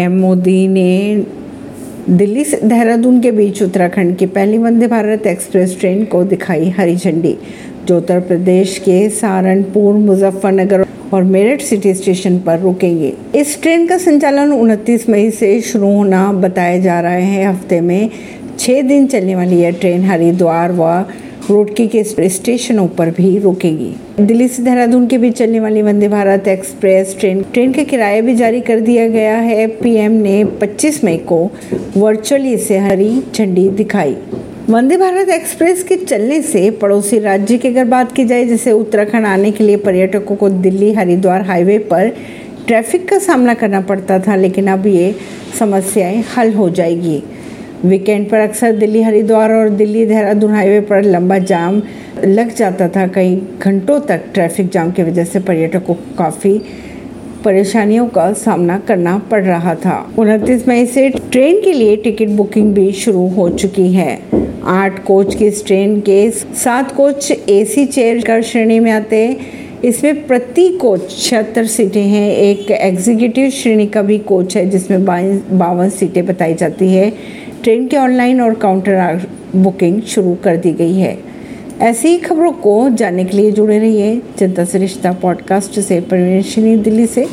PM Modi ने दिल्ली से देहरादून के बीच उत्तराखंड की पहली वंदे भारत एक्सप्रेस ट्रेन को दिखाई हरी झंडी। जो उत्तर प्रदेश के सहारनपुर, मुजफ्फरनगर और मेरठ सिटी स्टेशन पर रुकेंगे। इस ट्रेन का संचालन 29 मई से शुरू होना बताया जा रहा है। हफ़्ते में छः दिन चलने वाली यह ट्रेन हरिद्वार व रोडकी के स्टेशनों पर भी रुकेगी। दिल्ली से देहरादून के बीच चलने वाली Vande Bharat express train. Train का किराया भी जारी कर दिया गया है। पीएम ने 25 मई को वर्चुअली इसे हरी झंडी दिखाई। वंदे भारत एक्सप्रेस के चलने से पड़ोसी राज्य की अगर बात की जाए, जैसे उत्तराखंड आने के लिए पर्यटकों को दिल्ली हरिद्वार हाईवे पर ट्रैफ़िक का सामना करना पड़ता था, लेकिन अब ये समस्याएँ हल हो जाएगी। वीकेंड पर अक्सर दिल्ली हरिद्वार और दिल्ली देहरादून हाईवे पर लंबा जाम लग जाता था। कई घंटों तक ट्रैफ़िक जाम की वजह से पर्यटकों को काफ़ी परेशानियों का सामना करना पड़ रहा था। उनतीस मई से ट्रेन के लिए टिकट बुकिंग भी शुरू हो चुकी है। आठ कोच की इस ट्रेन के सात कोच एसी चेयर कर श्रेणी में आते हैं इसमें प्रति कोच छिहत्तर सीटें हैं। एक एग्जीक्यूटिव श्रेणी का भी कोच है, जिसमें बावन सीटें बताई जाती है। ट्रेन के ऑनलाइन और काउंटर बुकिंग शुरू कर दी गई है। ऐसी ही खबरों को जानने के लिए जुड़े रहिए जनता से रिश्ता पॉडकास्ट से परवीन दिल्ली से।